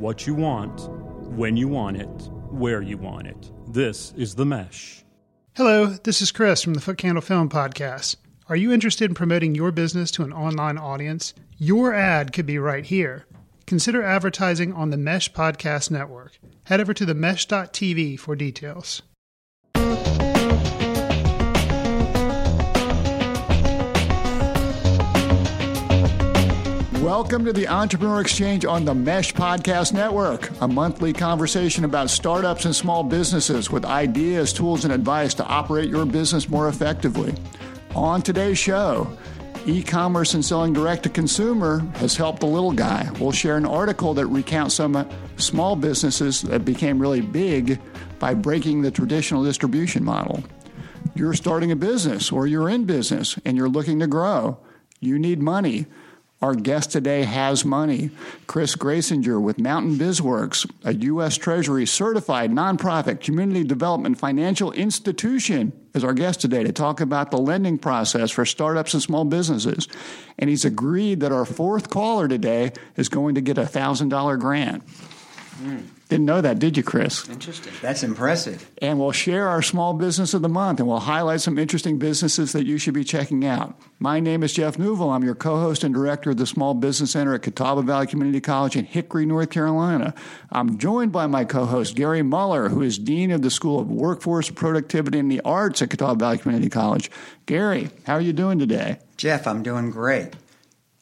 what you want, when you want it, where you want it. This is The Mesh. Hello, this is Chris from the Foot Candle Film Podcast. Are you interested in promoting your business to an online audience? Your ad could be right here. Consider advertising on the Mesh Podcast Network. Head over to themesh.tv for details. Welcome to the Entrepreneur Exchange on the Mesh Podcast Network, a monthly conversation about startups and small businesses with ideas, tools, and advice to operate your business more effectively. On today's show, e commerce and selling direct to consumer has helped the little guy. We'll share an article that recounts some uh, small businesses that became really big by breaking the traditional distribution model. You're starting a business or you're in business and you're looking to grow. You need money. Our guest today has money. Chris Grasinger with Mountain BizWorks, a U.S. Treasury certified nonprofit community development financial institution, is our guest today to talk about the lending process for startups and small businesses. And he's agreed that our fourth caller today is going to get a $1,000 grant. Mm. Didn't know that, did you, Chris? Interesting. That's impressive. And we'll share our small business of the month and we'll highlight some interesting businesses that you should be checking out. My name is Jeff Newville. I'm your co host and director of the Small Business Center at Catawba Valley Community College in Hickory, North Carolina. I'm joined by my co host, Gary Muller, who is Dean of the School of Workforce, Productivity, and the Arts at Catawba Valley Community College. Gary, how are you doing today? Jeff, I'm doing great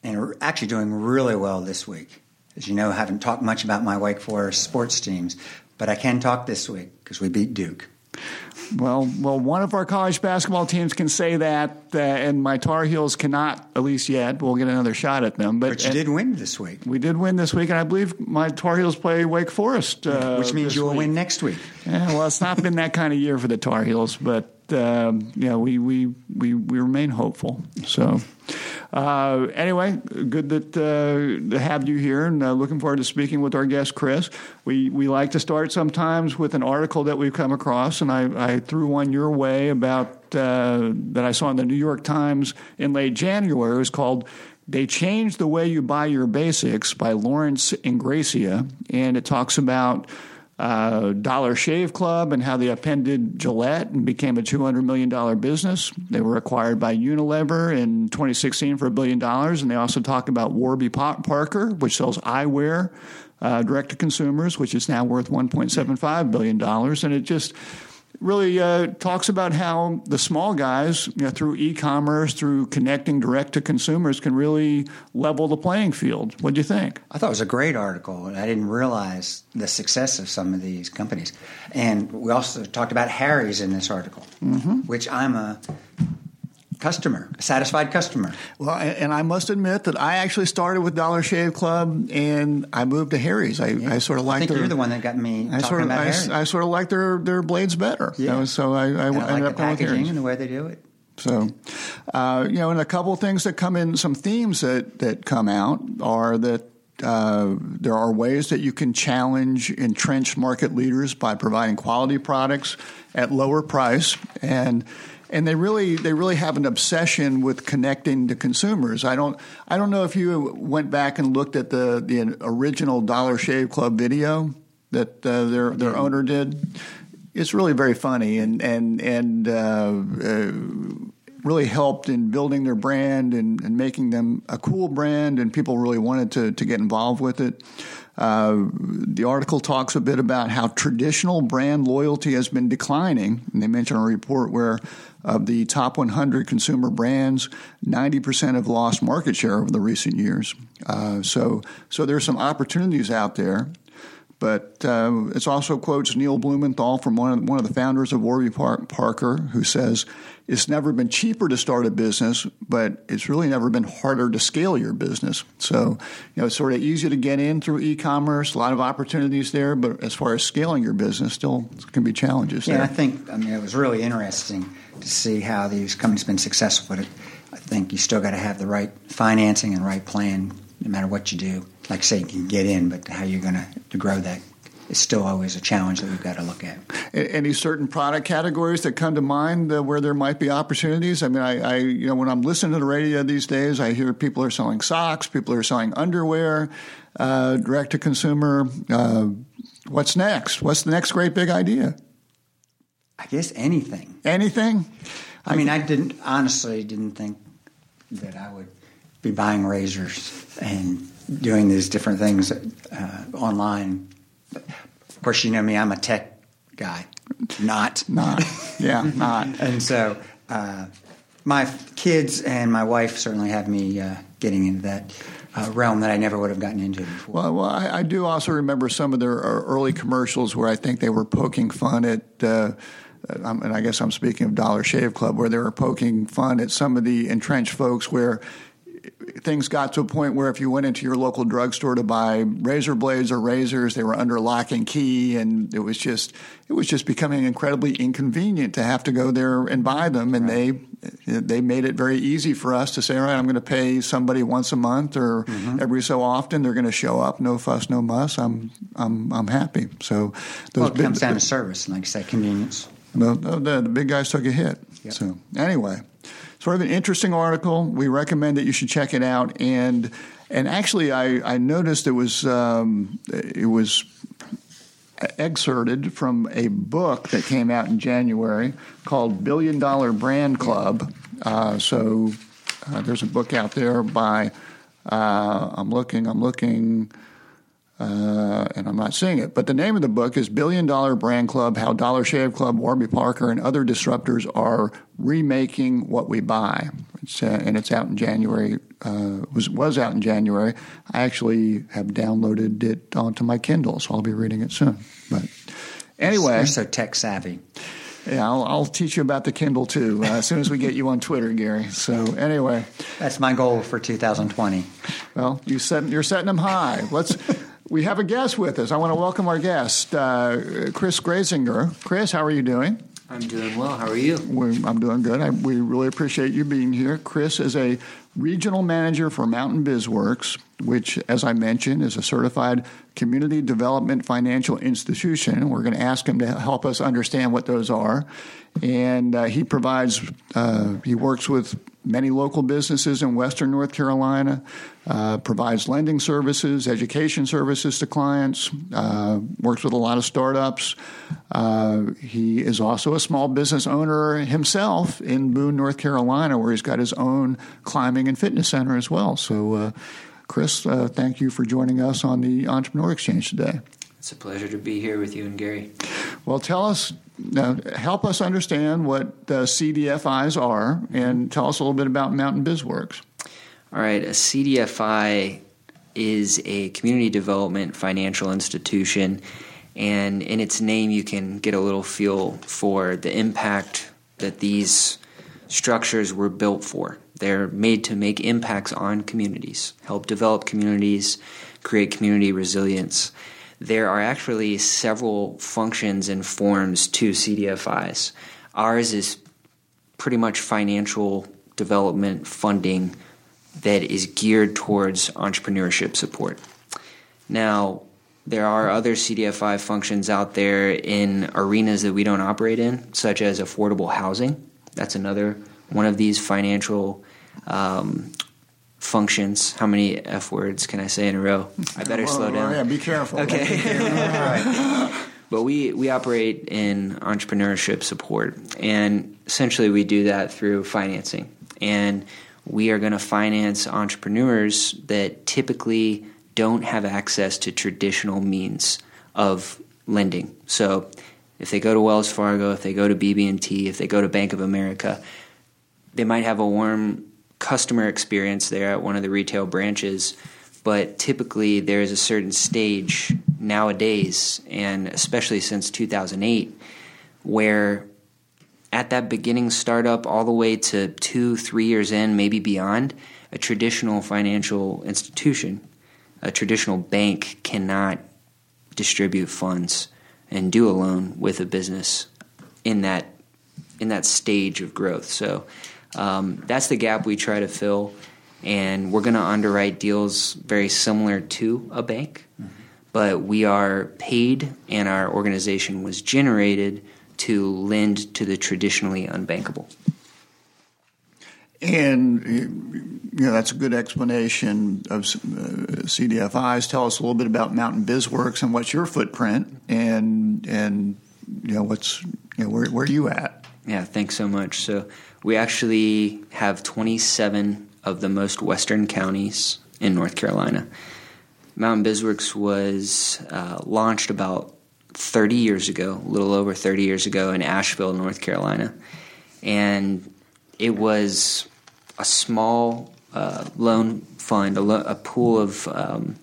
and actually doing really well this week. As you know, I haven't talked much about my Wake Forest sports teams, but I can talk this week because we beat Duke. Well, well, one of our college basketball teams can say that, uh, and my Tar Heels cannot, at least yet. We'll get another shot at them. But, but you did win this week. We did win this week, and I believe my Tar Heels play Wake Forest, uh, which means you will win next week. Yeah, well, it's not been that kind of year for the Tar Heels, but um, yeah, we, we we we remain hopeful. So. Uh, anyway, good that uh, to have you here, and uh, looking forward to speaking with our guest Chris. We we like to start sometimes with an article that we've come across, and I, I threw one your way about uh, that I saw in the New York Times in late January. It was called they changed the way you buy your basics by Lawrence Ingrassia, and it talks about uh, Dollar Shave Club and how they appended Gillette and became a $200 million business. They were acquired by Unilever in 2016 for a billion dollars. And they also talk about Warby Parker, which sells eyewear uh, direct to consumers, which is now worth $1.75 billion. And it just really uh, talks about how the small guys, you know, through e-commerce, through connecting direct to consumers, can really level the playing field. What do you think? I thought it was a great article, and I didn't realize the success of some of these companies. And we also talked about Harry's in this article, mm-hmm. which I'm a customer, a satisfied customer. Well, and I must admit that I actually started with Dollar Shave Club, and I moved to Harry's. I, yeah. I sort of like. I think their, you're the one that got me I sort of, I, I, sort of like their their blades better. Yeah. You know, so I, I, I ended like up the packaging and the way they do it. So, uh, you know, and a couple of things that come in, some themes that that come out are that uh, there are ways that you can challenge entrenched market leaders by providing quality products at lower price and and they really they really have an obsession with connecting to consumers. I don't I don't know if you went back and looked at the the original Dollar Shave Club video that uh, their their owner did. It's really very funny and and and uh, uh, really helped in building their brand and, and making them a cool brand, and people really wanted to to get involved with it. Uh, the article talks a bit about how traditional brand loyalty has been declining, and they mention a report where of the top 100 consumer brands, 90% have lost market share over the recent years. Uh, so, so there's some opportunities out there. But uh, it also quotes Neil Blumenthal from one of, one of the founders of Warby Parker, who says, It's never been cheaper to start a business, but it's really never been harder to scale your business. So, you know, it's sort of easy to get in through e commerce, a lot of opportunities there, but as far as scaling your business, still can be challenges yeah, there. I think, I mean, it was really interesting to see how these companies have been successful. But I think you still got to have the right financing and right plan, no matter what you do. Like I say, you can get in, but how you're going to grow that is still always a challenge that we've got to look at. Any certain product categories that come to mind uh, where there might be opportunities? I mean, I, I, you know when I'm listening to the radio these days, I hear people are selling socks, people are selling underwear, uh, direct to consumer. Uh, what's next? What's the next great big idea? I guess anything. Anything? I mean, I didn't honestly didn't think that I would be buying razors and doing these different things uh, online of course, you know me, I'm a tech guy. Not. Not. Yeah, not. and so uh, my kids and my wife certainly have me uh, getting into that. Uh, realm that I never would have gotten into before. Well, well I, I, do also remember some of their uh, early commercials where I think they were poking fun at uh, and I guess I'm speaking of Dollar Shave Club, where they were poking fun at some of the entrenched folks where things got to a point where if you went into your local drugstore to buy razor blades or razors, they were under lock and key, and it was just it was just becoming incredibly inconvenient to have to go there and buy them. And right. they they made it very easy for us to say, all right, I'm going to pay somebody once a month or mm-hmm. every so often. They're going to show up, no fuss, no muss. I'm I'm I'm happy. So those well, it big, comes down to service, like I said, convenience. The, the, the big guys took a hit. Yep. So anyway sort of an interesting article. We recommend that you should check it out. And and actually, I, I noticed it was um, it was excerpted from a book that came out in January called Billion Dollar Brand Club. Uh, so uh, there's a book out there by uh, I'm looking I'm looking uh, and I'm not seeing it. But the name of the book is Billion Dollar Brand Club How Dollar Shave Club, Warby Parker, and Other Disruptors Are Remaking What We Buy. It's, uh, and it's out in January, uh, was, was out in January. I actually have downloaded it onto my Kindle, so I'll be reading it soon. But anyway. You're so tech savvy. Yeah, I'll, I'll, teach you about the Kindle too uh, as soon as we get you on Twitter, Gary. So anyway, that's my goal for 2020. Well, you set, you're setting them high. Let's we have a guest with us. I want to welcome our guest, uh, Chris Grazinger. Chris, how are you doing? I'm doing well. How are you? We're, I'm doing good. I, we really appreciate you being here. Chris is a regional manager for Mountain BizWorks, which, as I mentioned, is a certified community development financial institution. We're going to ask him to help us understand what those are. And uh, he provides, uh, he works with many local businesses in Western North Carolina, uh, provides lending services, education services to clients, uh, works with a lot of startups. Uh, he is also a small business owner himself in Boone, North Carolina, where he's got his own climbing and fitness center as well. So, uh, Chris, uh, thank you for joining us on the Entrepreneur Exchange today. It's a pleasure to be here with you and Gary. Well, tell us, uh, help us understand what the CDFIs are, and tell us a little bit about Mountain BizWorks. All right, a CDFI is a community development financial institution, and in its name, you can get a little feel for the impact that these structures were built for. They're made to make impacts on communities, help develop communities, create community resilience there are actually several functions and forms to CDFIs. Ours is pretty much financial development funding that is geared towards entrepreneurship support. Now, there are other CDFI functions out there in arenas that we don't operate in, such as affordable housing. That's another one of these financial um, functions. How many F words can I say in a row? I better well, slow down. yeah, be careful. Okay. Right. But we, we operate in entrepreneurship support, and essentially we do that through financing. And we are going to finance entrepreneurs that typically don't have access to traditional means of lending. So if they go to Wells Fargo, if they go to BB&T, if they go to Bank of America, they might have a warm customer experience there at one of the retail branches, but typically there's a certain stage nowadays, and especially since 2008, where at that beginning startup, all the way to two, three years in, maybe beyond, a traditional financial institution, a traditional bank cannot distribute funds and do a loan with a business in that in that stage of growth. So um, that's the gap we try to fill, and we're going to underwrite deals very similar to a bank, mm-hmm. but we are paid and our organization was generated to lend to the traditionally unbankable. And you know that's a good explanation of uh, CDFIs. Tell us a little bit about Mountain BizWorks and what's your footprint, and and you know what's you know where where are you at? Yeah, thanks so much. So we actually have 27 of the most western counties in North Carolina. Mountain BizWorks was uh, launched about 30 years ago, a little over 30 years ago in Asheville, North Carolina. And it was a small uh, loan fund, a, lo- a pool of um,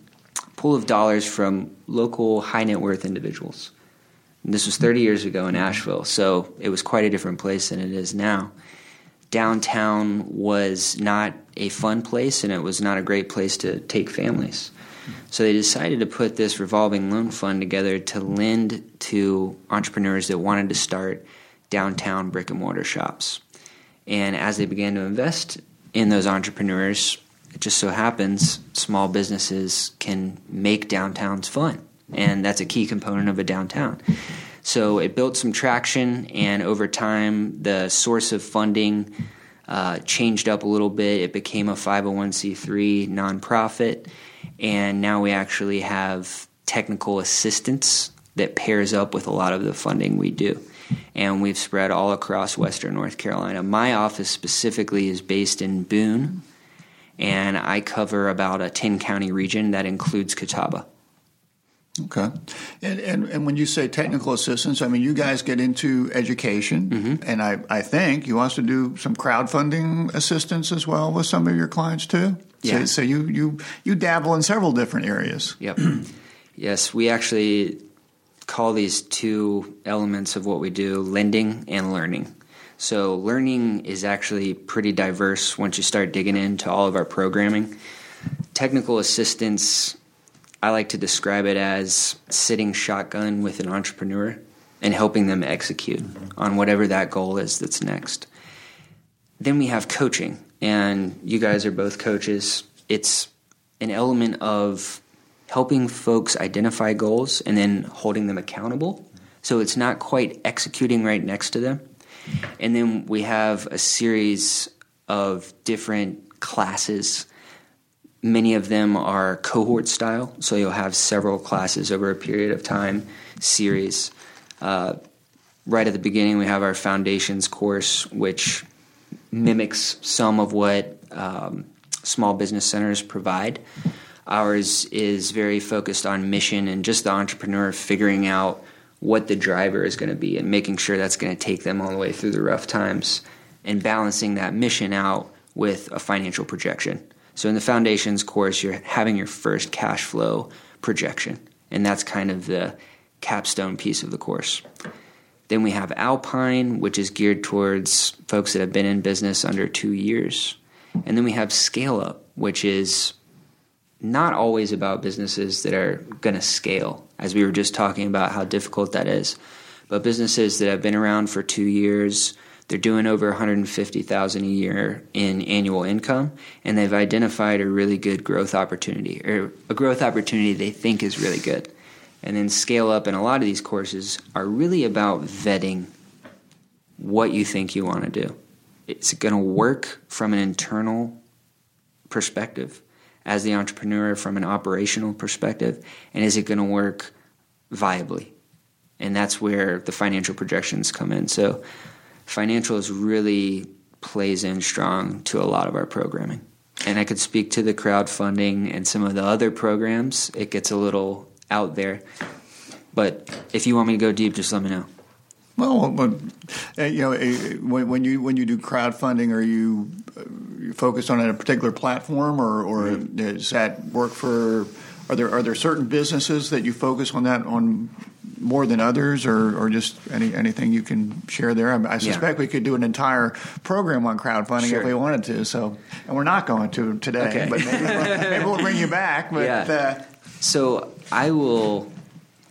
pool of dollars from local high net worth individuals. And this was 30 years ago in Asheville, so it was quite a different place than it is now. Downtown was not a fun place, and it was not a great place to take families. So they decided to put this revolving loan fund together to lend to entrepreneurs that wanted to start downtown brick and mortar shops. And as they began to invest in those entrepreneurs, it just so happens small businesses can make downtowns fun. And that's a key component of a downtown. So it built some traction, and over time, the source of funding uh, changed up a little bit. It became a 501c3 nonprofit, and now we actually have technical assistance that pairs up with a lot of the funding we do and we've spread all across Western North Carolina. My office specifically is based in Boone, and I cover about a 10 county region that includes Catawba. Okay. And, and, and when you say technical assistance, I mean, you guys get into education, mm-hmm. and I, I think you also do some crowdfunding assistance as well with some of your clients too. Yeah. So, so you, you, you dabble in several different areas. Yep. yes, we actually call these two elements of what we do lending and learning. So, learning is actually pretty diverse once you start digging into all of our programming. Technical assistance, I like to describe it as sitting shotgun with an entrepreneur and helping them execute on whatever that goal is that's next. Then we have coaching, and you guys are both coaches. It's an element of helping folks identify goals and then holding them accountable. So it's not quite executing right next to them. And then we have a series of different classes. Many of them are cohort style, so you'll have several classes over a period of time, series. Uh, right at the beginning, we have our foundations course, which mimics some of what um, small business centers provide. Ours is very focused on mission and just the entrepreneur figuring out what the driver is going to be and making sure that's going to take them all the way through the rough times and balancing that mission out with a financial projection. So in the foundations course, you're having your first cash flow projection, and that's kind of the capstone piece of the course. Then we have Alpine, which is geared towards folks that have been in business under two years. And then we have Scale Up, which is not always about businesses that are going to scale, as we were just talking about how difficult that is. But businesses that have been around for two years, they're doing over 150,000 a year in annual income, and they've identified a really good growth opportunity, or a growth opportunity they think is really good. And then scale up, and a lot of these courses are really about vetting what you think you want to do. It's going to work from an internal perspective as the entrepreneur from an operational perspective? And is it going to work viably? And that's where the financial projections come in. So, financials really plays in strong to a lot of our programming. And I could speak to the crowdfunding and some of the other programs. It gets a little out there. But if you want me to go deep, just let me know. Well, uh, you know, uh, when you when you do crowdfunding, are you, uh, you focused on a particular platform, or, or mm-hmm. does that work for? Are there are there certain businesses that you focus on that on more than others, or, or just any anything you can share there? I, I suspect yeah. we could do an entire program on crowdfunding sure. if we wanted to. So, and we're not going to today, okay. but maybe, maybe, we'll bring you back. But yeah. uh, so I will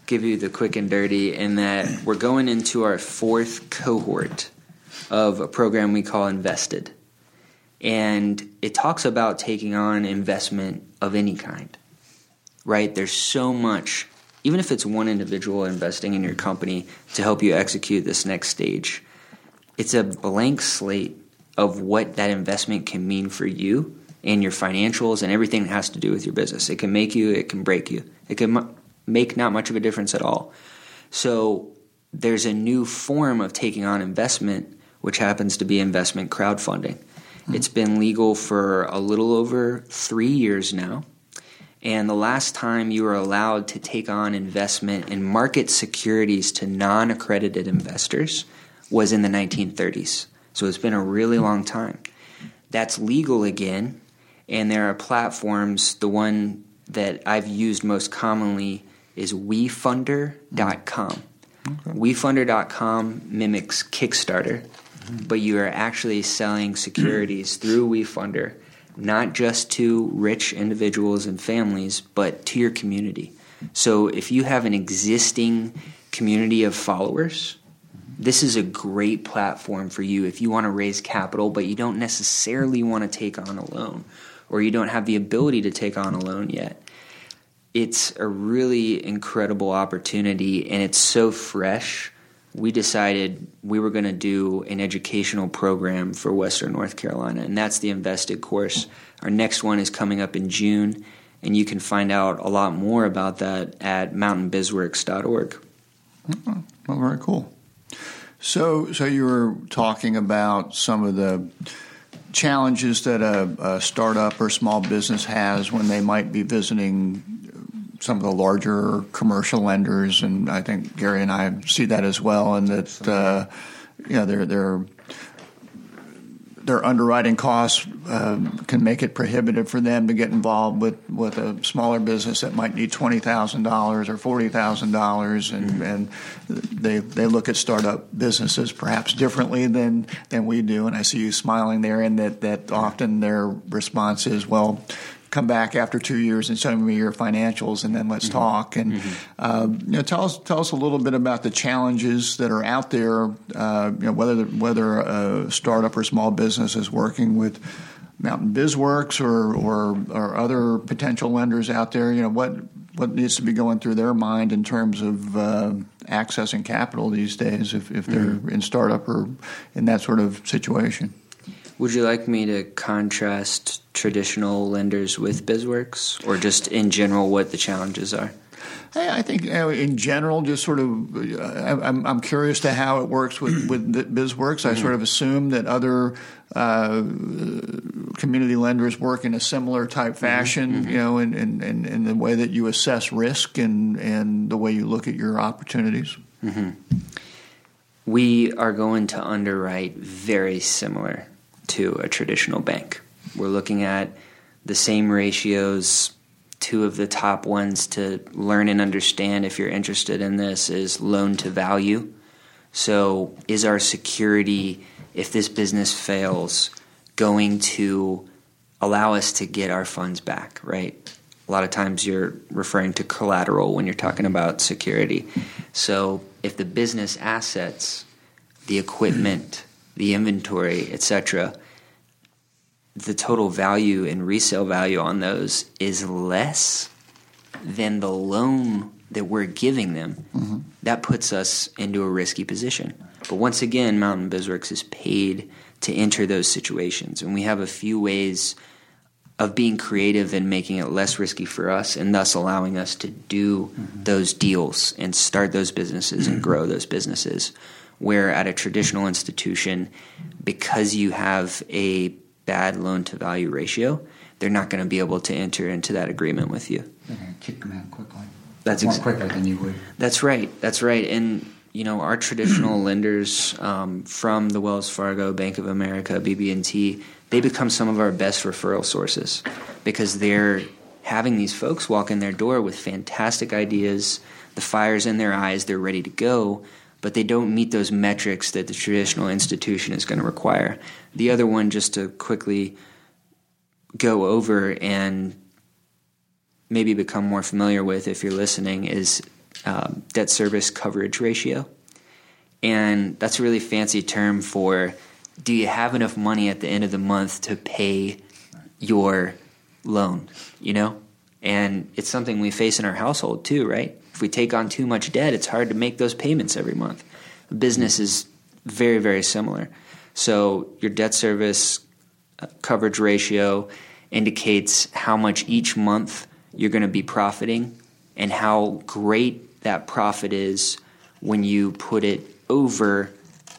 give you the quick and dirty in that we're going into our fourth cohort of a program we call Invested. And it talks about taking on investment of any kind. Right? There's so much, even if it's one individual investing in your company to help you execute this next stage, it's a blank slate of what that investment can mean for you and your financials and everything that has to do with your business. It can make you, it can break you, it can make not much of a difference at all. So there's a new form of taking on investment, which happens to be investment crowdfunding. Mm-hmm. It's been legal for a little over three years now. And the last time you were allowed to take on investment in market securities to non accredited investors was in the 1930s. So it's been a really long time. That's legal again. And there are platforms, the one that I've used most commonly is wefunder.com. Okay. WeFunder.com mimics Kickstarter, mm-hmm. but you are actually selling securities through WeFunder, not just to rich individuals and families, but to your community. So if you have an existing community of followers, this is a great platform for you if you want to raise capital, but you don't necessarily want to take on a loan or you don't have the ability to take on a loan yet it's a really incredible opportunity and it's so fresh. We decided we were going to do an educational program for Western North Carolina, and that's the Invested course. Our next one is coming up in June, and you can find out a lot more about that at mountainbizworks.org. Oh, well, very cool. So, so you were talking about some of the challenges that a, a startup or small business has when they might be visiting some of the larger commercial lenders, and I think Gary and I see that as well, and that uh, you know their their their underwriting costs uh, can make it prohibitive for them to get involved with, with a smaller business that might need twenty thousand dollars or forty thousand dollars, and mm-hmm. and they they look at startup businesses perhaps differently than than we do. And I see you smiling there, and that that often their response is, well, come back after two years and show me your financials, and then let's mm-hmm. talk. And mm-hmm. uh, you know, tell us tell us a little bit about the challenges that are out there. Uh, you know, whether whether a startup or small business is working with Mountain BizWorks or, or or other potential lenders out there. You know, what what needs to be going through their mind in terms of uh, accessing capital these days if, if they're mm-hmm. in startup or in that sort of situation. Would you like me to contrast traditional lenders with BizWorks, or just in general what the challenges are? I think you know, in general, just sort of, uh, I'm, I'm curious to how it works with, with BizWorks. I mm-hmm. sort of assume that other uh, community lenders work in a similar type mm-hmm. fashion, mm-hmm. you know, in, in, in, in, the way that you assess risk and, and the way you look at your opportunities. Mm-hmm. We are going to underwrite very similar to a traditional bank. We're looking at the same ratios. Two of the top ones to learn and understand if you're interested in this is loan to value. So, is our security, if this business fails, going to allow us to get our funds back, right? A lot of times you're referring to collateral when you're talking about security. So, if the business assets, the equipment, the inventory, etc., the total value and resale value on those is less than the loan that we're giving them, mm-hmm. that puts us into a risky position. But once again, Mountain BizWorks is paid to enter those situations, and we have a few ways of being creative and making it less risky for us, and thus allowing us to do mm-hmm. those deals and start those businesses and grow those businesses where at a traditional institution, because you have a bad loan to value ratio, they're not going to be able to enter into that agreement with you. They're going to kick them out quickly. That's more ex- quicker than you would. That's right. That's right. And you know, our traditional lenders um, from the Wells Fargo, Bank of America, BB&T, they become some of our best referral sources because they're having these folks walk in their door with fantastic ideas. The fire's in their eyes. They're ready to go but they don't meet those metrics that the traditional institution is going to require. The other one, just to quickly go over and maybe become more familiar with if you're listening, is um, debt service coverage ratio. And that's a really fancy term for do you have enough money at the end of the month to pay your loan, you know? And it's something we face in our household too, right? If we take on too much debt, it's hard to make those payments every month. Business is very, very similar. So your debt service uh, coverage ratio indicates how much each month you're going to be profiting and how great that profit is when you put it over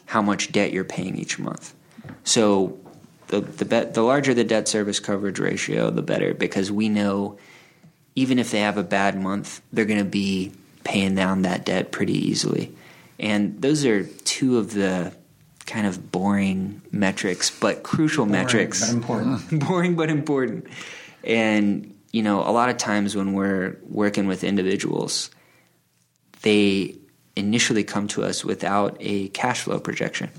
how much debt you're paying each month. So the the, bet, the larger the debt service coverage ratio, the better because we know even if they have a bad month, they're going to be paying down that debt pretty easily. And those are two of the kind of boring metrics, but crucial Boring, metrics. but important. boring but important. And you know, a lot of times when we're working with individuals, they initially come to us without a cash flow projection.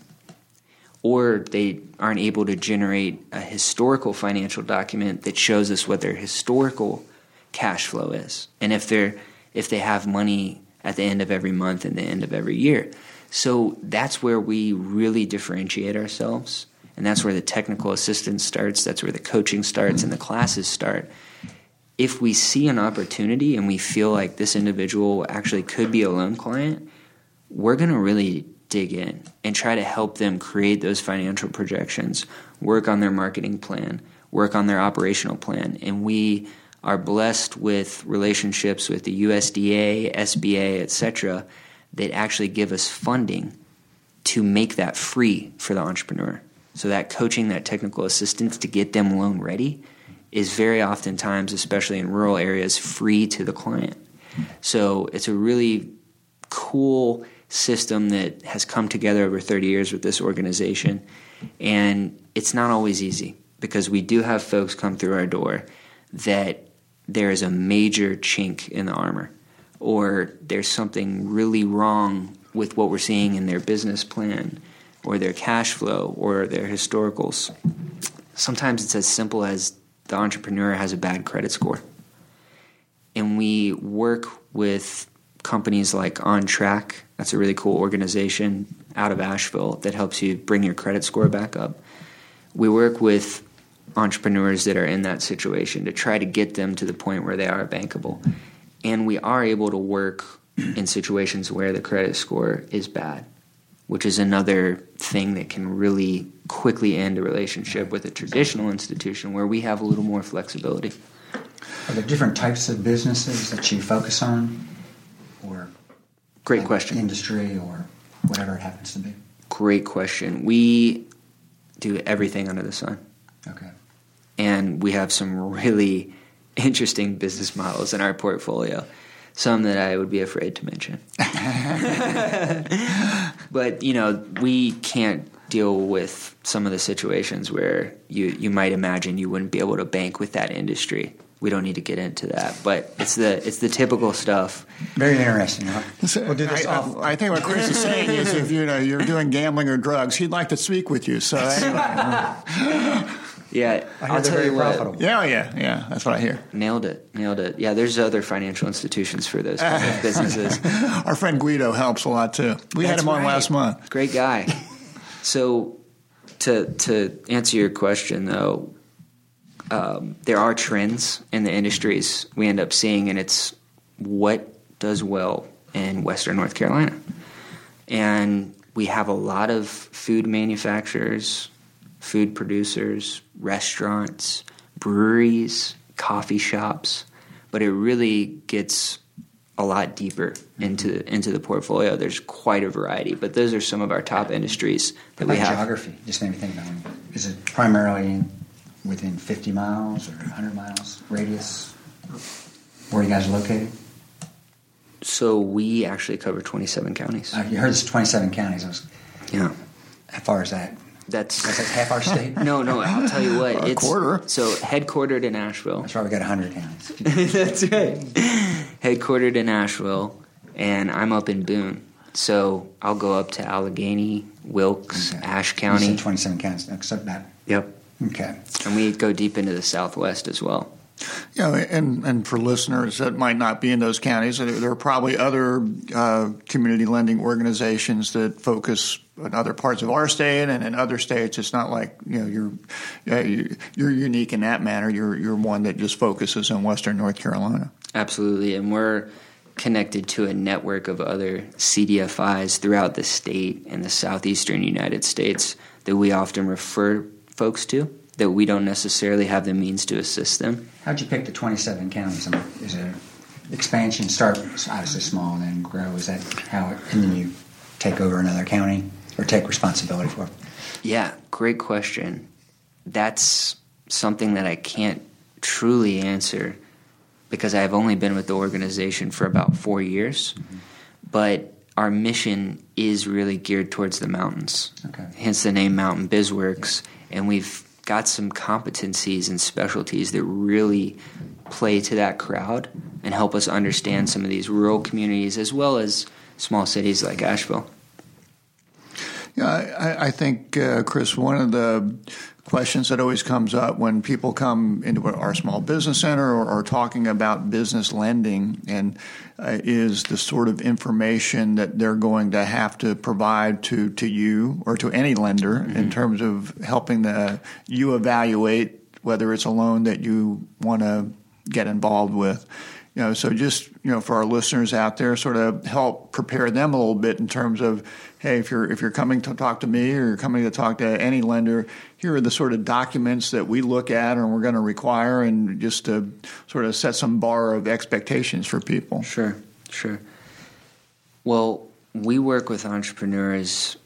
Or they aren't able to generate a historical financial document that shows us what their historical cash flow is. And if they're if they have money at the end of every month and the end of every year. So that's where we really differentiate ourselves. And that's where the technical assistance starts, that's where the coaching starts and the classes start. If we see an opportunity and we feel like this individual actually could be a loan client, we're going to really dig in and try to help them create those financial projections, work on their marketing plan, work on their operational plan. And we are blessed with relationships with the USDA, SBA, etc., that actually give us funding to make that free for the entrepreneur. So that coaching, that technical assistance to get them loan ready is very oftentimes, especially in rural areas, free to the client. So it's a really cool system that has come together over 30 years with this organization. And it's not always easy because we do have folks come through our door that there is a major chink in the armor or there's something really wrong with what we're seeing in their business plan or their cash flow or their historicals. Sometimes it's as simple as the entrepreneur has a bad credit score. And we work with companies like On Track. That's a really cool organization out of Asheville that helps you bring your credit score back up. We work with entrepreneurs that are in that situation to try to get them to the point where they are bankable. And we are able to work in situations where the credit score is bad, which is another thing that can really quickly end a relationship with a traditional institution where we have a little more flexibility. Are there different types of businesses that you focus on, or Great question. Industry or whatever it happens to be. Great question. We do everything under the sun. Okay. And we have some really interesting business models in our portfolio. Some that I would be afraid to mention. but you know, we can't deal with some of the situations where you you might imagine you wouldn't be able to bank with that industry. We don't need to get into that, but it's the it's the typical stuff. Very interesting. Huh? We'll do this I, off. I, I think what Chris is saying is if you know you're doing gambling or drugs, he'd like to speak with you. So anyway. Yeah, I I'll they're tell very you what. profitable. yeah, yeah, yeah. That's what I hear. Nailed it, nailed it. Yeah, there's other financial institutions for those kind of businesses. Our friend Guido helps a lot too. We had him on right. last month. Great guy. so, to to answer your question though, um, there are trends in the industries we end up seeing, and it's what does well in Western North Carolina, and we have a lot of food manufacturers, food producers, restaurants, breweries, coffee shops, but it really gets a lot deeper into into the portfolio. There's quite a variety, but those are some of our top industries that What we have. geography? Just made me think about it. Is it primarily in, within 50 miles or 100 miles radius? Where you guys are located? So we actually cover 27 counties. Uh, you heard it's 27 counties. I was, Yeah, how far is that? That's Is that half our state? no, no. I'll tell you what. A it's quarter. So headquartered in Asheville. That's why we got 100 counties. That's right. Headquartered in Asheville, and I'm up in Boone. So I'll go up to Alleghany, Wilkes, Okay. Ashe County. 27 counties, except that. Yep. Okay. And we go deep into the Southwest as well. You know, and, and for listeners that might not be in those counties, there are probably other uh, community lending organizations that focus in other parts of our state and in other states. It's not like you know you're uh, you're unique in that manner. You're you're one that just focuses on Western North Carolina. Absolutely, and we're connected to a network of other CDFIs throughout the state and the southeastern United States that we often refer folks to that we don't necessarily have the means to assist them. How'd you pick the 27 counties? I mean, is it expansion start obviously small and then grow? Is that how it, and then you take over another county or take responsibility for? Yeah, great question. That's something that I can't truly answer because I've only been with the organization for about four years. Mm-hmm. But our mission is really geared towards the mountains. Okay. Hence the name Mountain BizWorks. And we've got some competencies and specialties that really play to that crowd and help us understand some of these rural communities as well as small cities like Asheville. Yeah, I, I think, uh, Chris, one of the questions that always comes up when people come into our small business center or, or talking about business lending and uh, is the sort of information that they're going to have to provide to, to you or to any lender mm-hmm. in terms of helping the, you evaluate whether it's a loan that you want to get involved with. You know, so just you know, for our listeners out there, sort of help prepare them a little bit in terms of hey, if you're if you're coming to talk to me or you're coming to talk to any lender, here are the sort of documents that we look at and we're going to require, and just to sort of set some bar of expectations for people. Sure, sure. Well, we work with entrepreneurs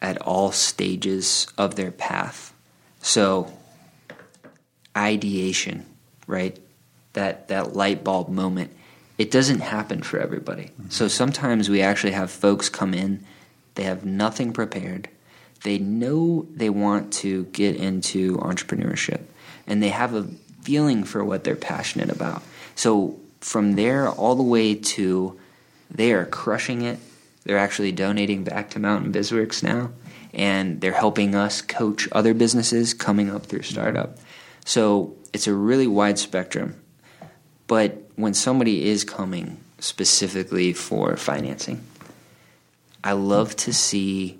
at all stages of their path. So, ideation, right? That that light bulb moment it doesn't happen for everybody. Mm-hmm. So sometimes we actually have folks come in, they have nothing prepared. They know they want to get into entrepreneurship and they have a feeling for what they're passionate about. So from there all the way to they are crushing it. They're actually donating back to Mountain BizWorks now and they're helping us coach other businesses coming up through startup. So it's a really wide spectrum. But when somebody is coming specifically for financing, I love to see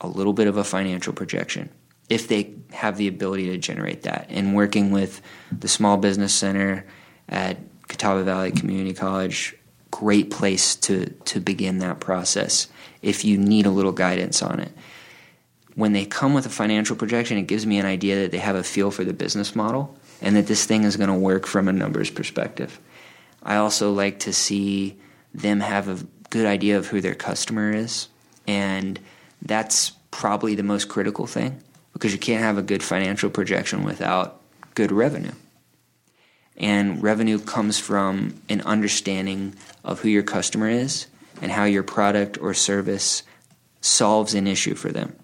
a little bit of a financial projection if they have the ability to generate that. And working with the Small Business Center at Catawba Valley Community College, great place to, to begin that process if you need a little guidance on it. When they come with a financial projection, it gives me an idea that they have a feel for the business model and that this thing is going to work from a numbers perspective. I also like to see them have a good idea of who their customer is. And that's probably the most critical thing because you can't have a good financial projection without good revenue. And revenue comes from an understanding of who your customer is and how your product or service solves an issue for them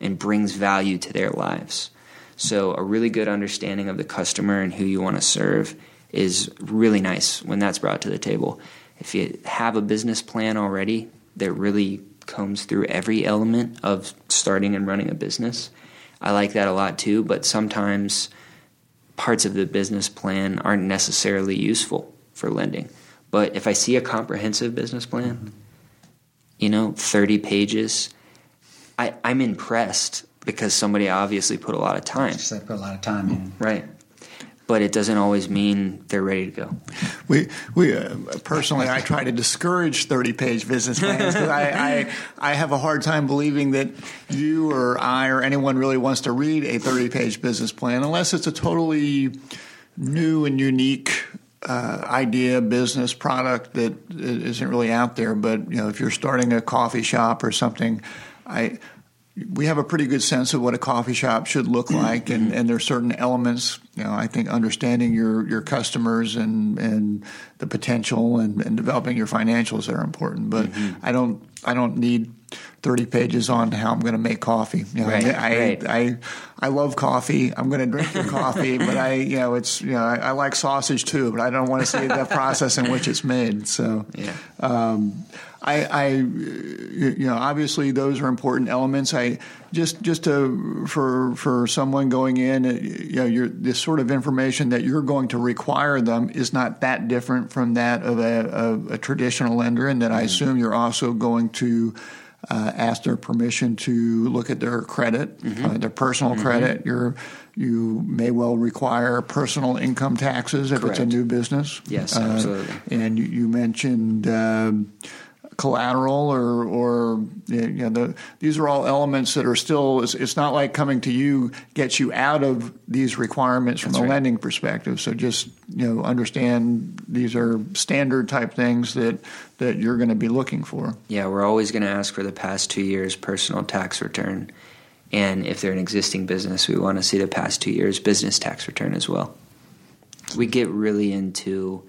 and brings value to their lives. So, a really good understanding of the customer and who you want to serve is really nice when that's brought to the table. If you have a business plan already that really comes through every element of starting and running a business, I like that a lot too, but sometimes parts of the business plan aren't necessarily useful for lending. But if I see a comprehensive business plan, you know, 30 pages, I, I'm impressed because somebody obviously put a lot of time. Just they put a lot of time in. Right but it doesn't always mean they're ready to go. We, we uh, personally, I try to discourage thirty-page business plans because I, I, I have a hard time believing that you or I or anyone really wants to read a thirty-page business plan unless it's a totally new and unique uh, idea, business, product that isn't really out there. But you know, if you're starting a coffee shop or something, I we have a pretty good sense of what a coffee shop should look mm-hmm. like, and, and there are certain elements. You know, I think understanding your, your customers and and the potential and, and developing your financials are important. But mm-hmm. I don't I don't need 30 pages on how I'm going to make coffee. You know, Right, I, right. I, I love coffee. I'm going to drink your coffee, but I, you know, it's, you know, I, I like sausage too, but I don't want to see the process in which it's made. So, Yeah. um, I, I, you know, obviously those are important elements. I just, just to, for, for someone going in, uh, you know, you're, this sort of information that you're going to require them is not that different from that of a, of a traditional lender, and that I assume you're also going to uh, ask their permission to look at their credit, uh, their personal credit. You're, you may well require personal income taxes if it's a new business. Yes, Uh, absolutely. and you, you mentioned um, collateral or or you know the, these are all elements that are still it's, it's not like coming to you gets you out of these requirements from That's a right. lending perspective so just you know understand these are standard type things that that you're going to be looking for Yeah, we're always going to ask for the past two years' personal tax return. And if they're an existing business, we want to see the past two years' business tax return as well. We get really into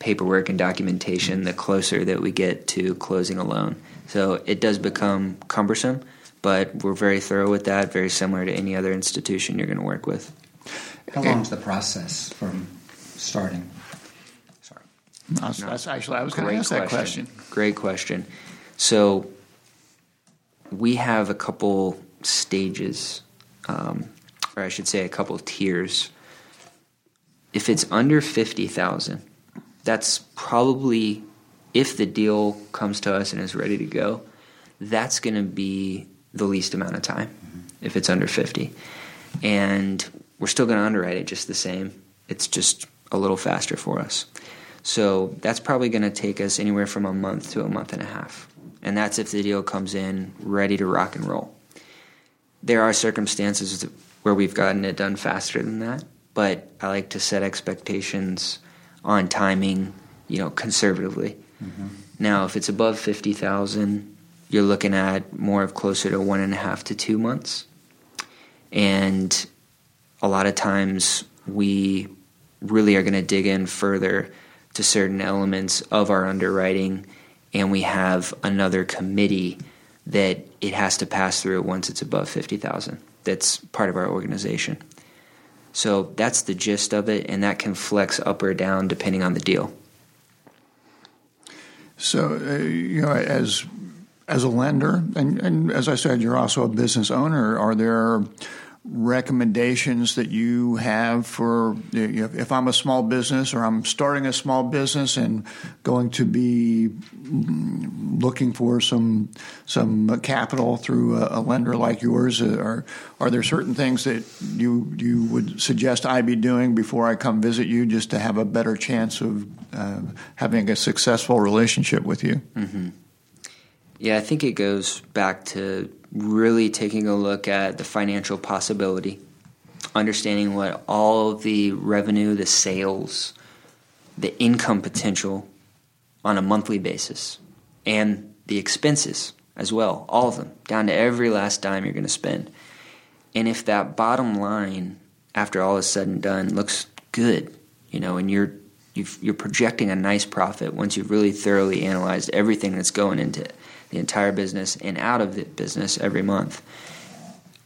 paperwork and documentation the closer that we get to closing a loan. So it does become cumbersome, but we're very thorough with that, very similar to any other institution you're going to work with. How long's the process from starting? Sorry. that's, that's actually I was going to ask that question Great question. So we have a couple stages, um, or I should say, a couple tiers. If it's under fifty thousand, that's probably if the deal comes to us and is ready to go. That's going to be the least amount of time mm-hmm. if it's under fifty, and we're still going to underwrite it just the same. It's just a little faster for us. So that's probably going to take us anywhere from a month to a month and a half. And that's if the deal comes in ready to rock and roll. There are circumstances where we've gotten it done faster than that, but I like to set expectations on timing, you know, conservatively. Mm-hmm. Now, if it's above 50,000, you're looking at more of closer to one and a half to two months. And a lot of times we really are going to dig in further to certain elements of our underwriting, and we have another committee that it has to pass through once it's above 50,000. That's part of our organization. So that's the gist of it, and that can flex up or down depending on the deal. So, uh, you know, as as a lender, and, and as I said, you're also a business owner. Are there recommendations that you have for if I'm a small business or I'm starting a small business and going to be looking for some some capital through a, lender like yours? Are are there certain things that you you would suggest I be doing before I come visit you, just to have a better chance of uh, having a successful relationship with you? Yeah, I think it goes back to really taking a look at the financial possibility, understanding what all the revenue, the sales, the income potential on a monthly basis, and the expenses as well, all of them, down to every last dime you're going to spend. And if that bottom line, after all is said and done, looks good, you know, and you're you've, you're projecting a nice profit once you've really thoroughly analyzed everything that's going into the entire business and out of the business every month.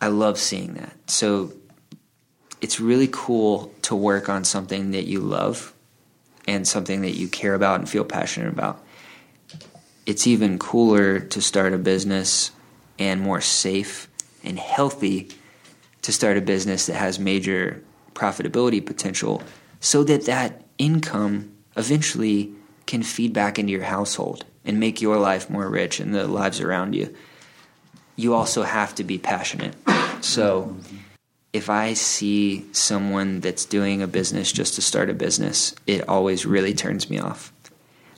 I love seeing that. So it's really cool to work on something that you love and something that you care about and feel passionate about. It's even cooler to start a business and more safe and healthy to start a business that has major profitability potential so that that income eventually can feed back into your household and make your life more rich and the lives around you. You also have to be passionate. So if I see someone that's doing a business just to start a business, it always really turns me off.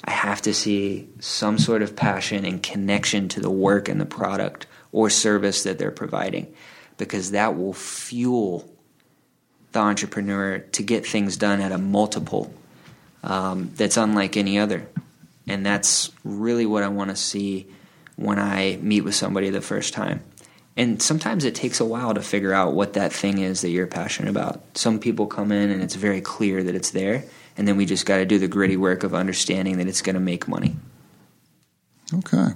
I have to see some sort of passion and connection to the work and the product or service that they're providing because that will fuel the entrepreneur to get things done at a multiple um, that's unlike any other. And that's really what I want to see when I meet with somebody the first time. And sometimes it takes a while to figure out what that thing is that you're passionate about. Some people come in and it's very clear that it's there, and then we just got to do the gritty work of understanding that it's going to make money. Okay.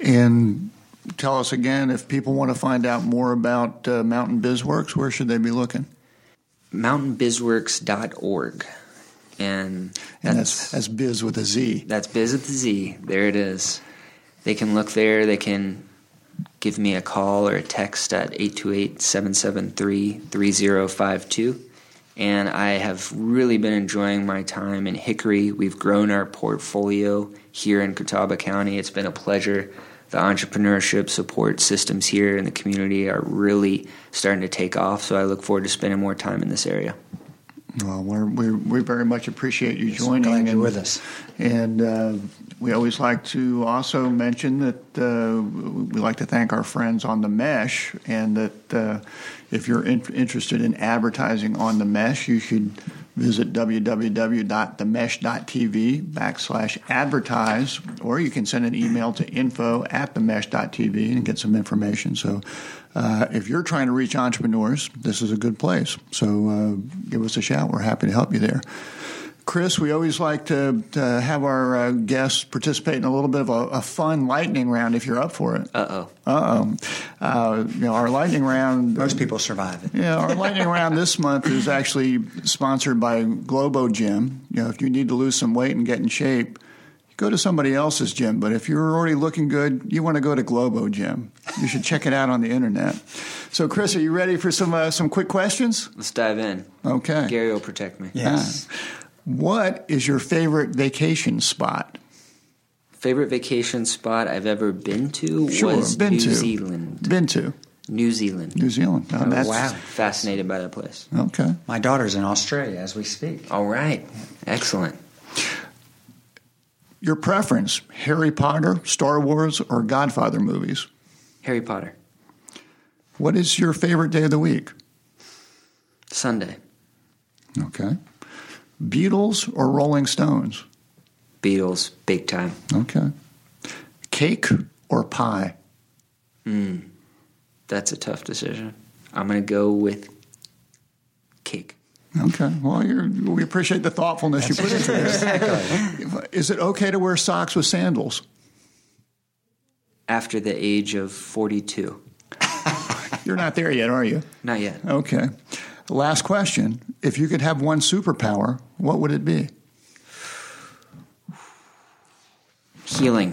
And tell us again if people want to find out more about uh, Mountain BizWorks, where should they be looking? mountainbizworks.org. And that's, And that's, that's biz with a Z. that's biz with the Z. There it is. They can look there. They can give me a call or a text at 828 773 3052. And I have really been enjoying my time in Hickory. We've grown our portfolio here in Catawba County. It's been a pleasure. The entrepreneurship support systems here in the community are really starting to take off. So I look forward to spending more time in this area. Well, we're, we we very much appreciate you joining. glad you're and- with us. And uh, we always like to also mention that uh, we like to thank our friends on the Mesh, and that uh, if you're in- interested in advertising on the Mesh, you should visit www.themesh.tv backslash advertise, or you can send an email to info at themesh.tv and get some information. So uh, if you're trying to reach entrepreneurs, this is a good place. So uh, give us a shout. We're happy to help you there. Chris, we always like to, to have our uh, guests participate in a little bit of a, a fun lightning round if you're up for it. Uh oh. Uh-oh. Uh, you know, our lightning round. Most people survive it. Yeah, our lightning round this month is actually sponsored by Globo Gym. You know, if you need to lose some weight and get in shape, go to somebody else's gym. But if you're already looking good, you want to go to Globo Gym. You should check it out on the internet. So, Chris, are you ready for some uh, some quick questions? Let's dive in. Okay. Gary will protect me. Yes. What is your favorite vacation spot? Favorite vacation spot I've ever been to Sure, was been New to. Zealand. Been to New Zealand. New Zealand. Oh, that's, wow. Fascinated by that place. Okay. My daughter's in Australia as we speak. All right. Excellent. Your preference: Harry Potter, Star Wars, or Godfather movies? Harry Potter. What is your favorite day of the week? Sunday. Okay. Beatles or Rolling Stones? Beatles. Big time. Okay. Cake or pie? Hmm. That's a tough decision. I'm going to go with cake. Okay. Well, you're, we appreciate the thoughtfulness you put into this. Is it okay to wear socks with sandals? After the age of 42. You're not there yet, are you? Not yet. Okay. Last question. If you could have one superpower, what would it be? Healing.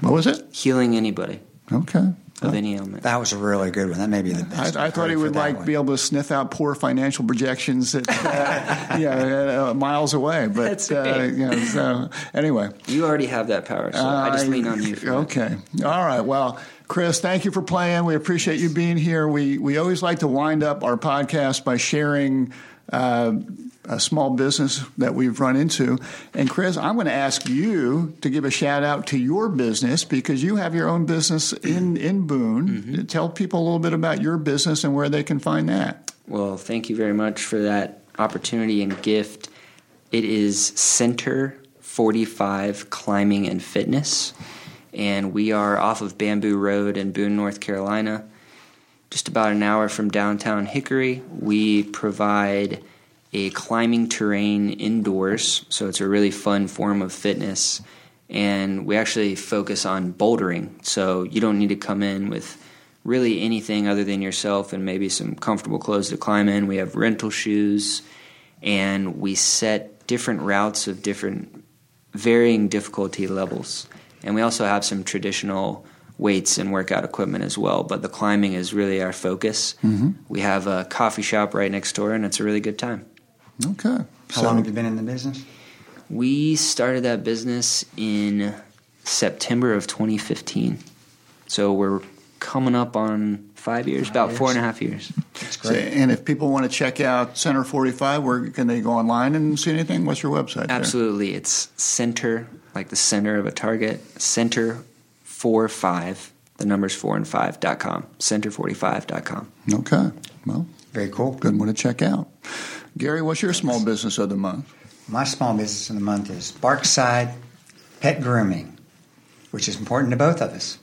What was it? Healing anybody Okay. Of any ailment. That was a really good one. That may be the best. I, I thought he would like one. be able to sniff out poor financial projections at uh, yeah, uh, miles away, but That's uh, you know, so anyway. You already have that power, so I just lean on you for that. Okay. All right. Well, Chris, thank you for playing. We appreciate you being here. We we always like to wind up our podcast by sharing. Uh, a small business that we've run into. And Chris, I'm going to ask you to give a shout out to your business because you have your own business in, in Boone. Mm-hmm. Tell people a little bit about your business and where they can find that. Well, thank you very much for that opportunity and gift. It is Center 45 Climbing and Fitness, and we are off of Bamboo Road in Boone, North Carolina, just about an hour from downtown Hickory. We provide a climbing terrain indoors, so it's a really fun form of fitness. And we actually focus on bouldering, so you don't need to come in with really anything other than yourself and maybe some comfortable clothes to climb in. We have rental shoes, and we set different routes of different varying difficulty levels. And we also have some traditional weights and workout equipment as well, but the climbing is really our focus. Mm-hmm. We have a coffee shop right next door, and it's a really good time. Okay. How long have you been in the business? We started that business in September of 2015. So we're coming up on five years, about four and a half years. That's So, great. and if people want to check out Center 45, where can they go online and see anything? What's your website? there? Absolutely. It's center, like the center of a target, center 45, the numbers four and five dot com, center45.com. Okay. Well, Very cool. good one to check out. Gary, what's your small business of the month? My small business of the month is Barkside Pet Grooming, which is important to both of us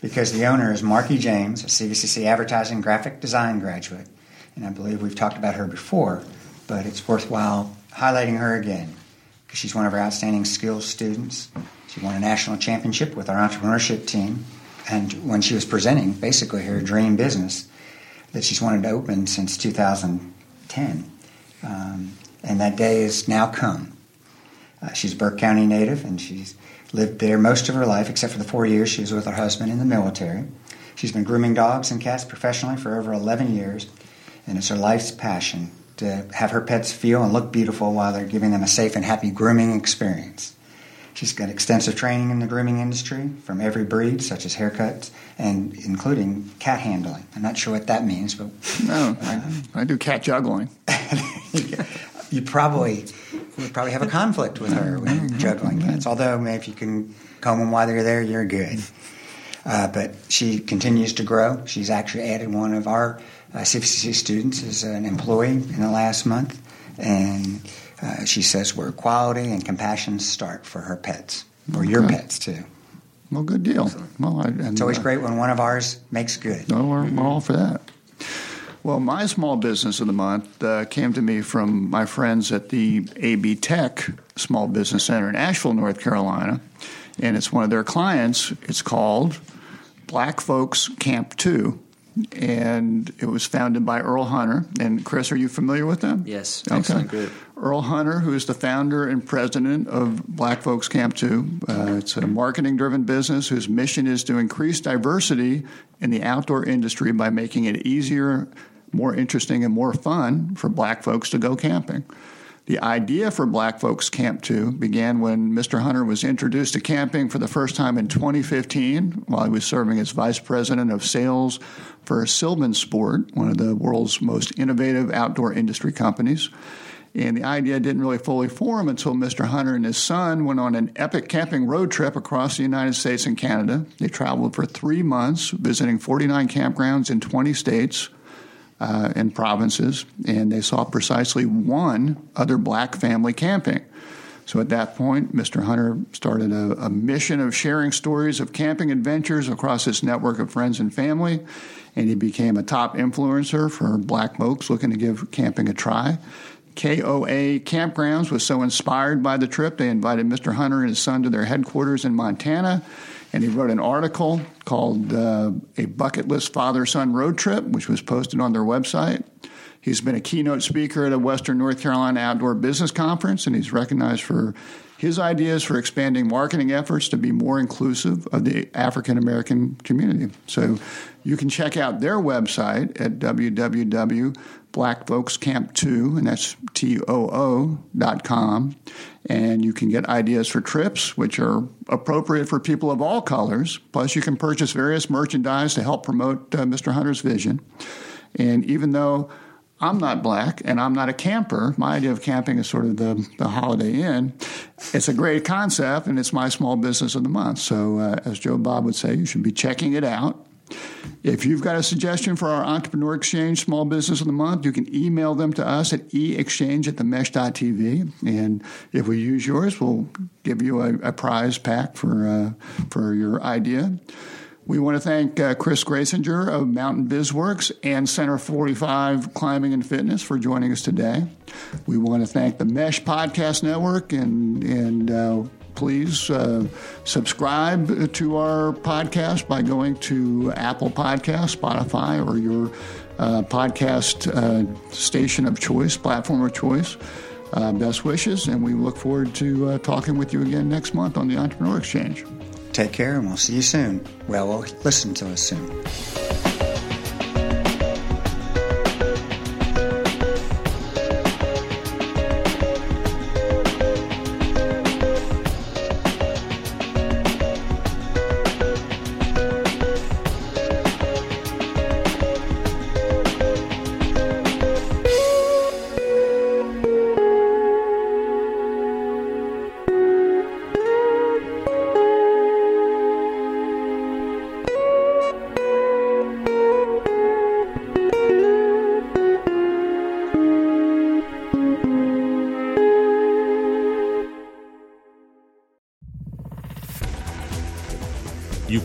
because the owner is Marky James, a CVCC advertising graphic design graduate, and I believe we've talked about her before, but it's worthwhile highlighting her again. because she's one of our outstanding skills students. She won a national championship with our entrepreneurship team. And when she was presenting basically her dream business that she's wanted to open since 2010, um, and that day has now come. Uh, she's a Burke County native, and she's lived there most of her life, except for the four years she was with her husband in the military. She's been grooming dogs and cats professionally for over 11 years, and it's her life's passion to have her pets feel and look beautiful while they're giving them a safe and happy grooming experience. She's got extensive training in the grooming industry from every breed, such as haircuts and including cat handling. I'm not sure what that means, but no, I, I do cat juggling. you probably would probably have a conflict with her when juggling cats. Although maybe if you can comb them while they're there, you're good. Uh, but she continues to grow. She's actually added one of our uh, CVCC students as an employee in the last month, and uh, she says where quality and compassion start for her pets, or okay. your pets too. Well, good deal. Well, I, and, it's always uh, great when one of ours makes good. No, we're, we're all for that. Well, my small business of the month uh, came to me from my friends at the AB Tech Small Business Center in Asheville, North Carolina, and it's one of their clients. It's called Black Folks Camp Too, and it was founded by Earl Hunter. And Chris, are you familiar with them? Yes, excellent group. Earl Hunter, who is the founder and president of Black Folks Camp Too. Uh, it's a marketing driven business whose mission is to increase diversity in the outdoor industry by making it easier, more interesting, and more fun for black folks to go camping. The idea for Black Folks Camp Too began when Mr. Hunter was introduced to camping for the first time in 2015 while he was serving as vice president of sales for SylvanSport, one of the world's most innovative outdoor industry companies. And the idea didn't really fully form until Mr. Hunter and his son went on an epic camping road trip across the United States and Canada. They traveled for three months, visiting 49 campgrounds in 20 states uh, and provinces, and they saw precisely one other black family camping. So at that point, Mr. Hunter started a, a, mission of sharing stories of camping adventures across his network of friends and family, and he became a top influencer for black folks looking to give camping a try. KOA Campgrounds was so inspired by the trip, they invited Mr. Hunter and his son to their headquarters in Montana and he wrote an article called uh, A Bucket List Father Son Road Trip, which was posted on their website. He's been a keynote speaker at a Western North Carolina Outdoor Business Conference, and he's recognized for his ideas for expanding marketing efforts to be more inclusive of the African American community. So you can check out their website at www.blackfolkscamp2, and that's T-O-O dot com. And you can get ideas for trips, which are appropriate for people of all colors. Plus, you can purchase various merchandise to help promote uh, Mr. Hunter's vision. And even though I'm not black and I'm not a camper. My idea of camping is sort of the, the Holiday Inn. It's a great concept and it's my small business of the month. So, uh, as Joe Bob would say, you should be checking it out. If you've got a suggestion for our Entrepreneur Exchange Small Business of the Month, you can email them to us at eexchange at themesh.tv. And if we use yours, we'll give you a, a prize pack for, uh, for your idea. We want to thank uh, Chris Grasinger of Mountain BizWorks and Center 45 Climbing and Fitness for joining us today. We want to thank the Mesh Podcast Network and, and uh, please uh, subscribe to our podcast by going to Apple Podcast, Spotify, or your uh, podcast uh, station of choice, platform of choice. Uh, best wishes, and we look forward to uh, talking with you again next month on the Entrepreneur Exchange. Take care, and we'll see you soon. Well, we'll listen to us soon.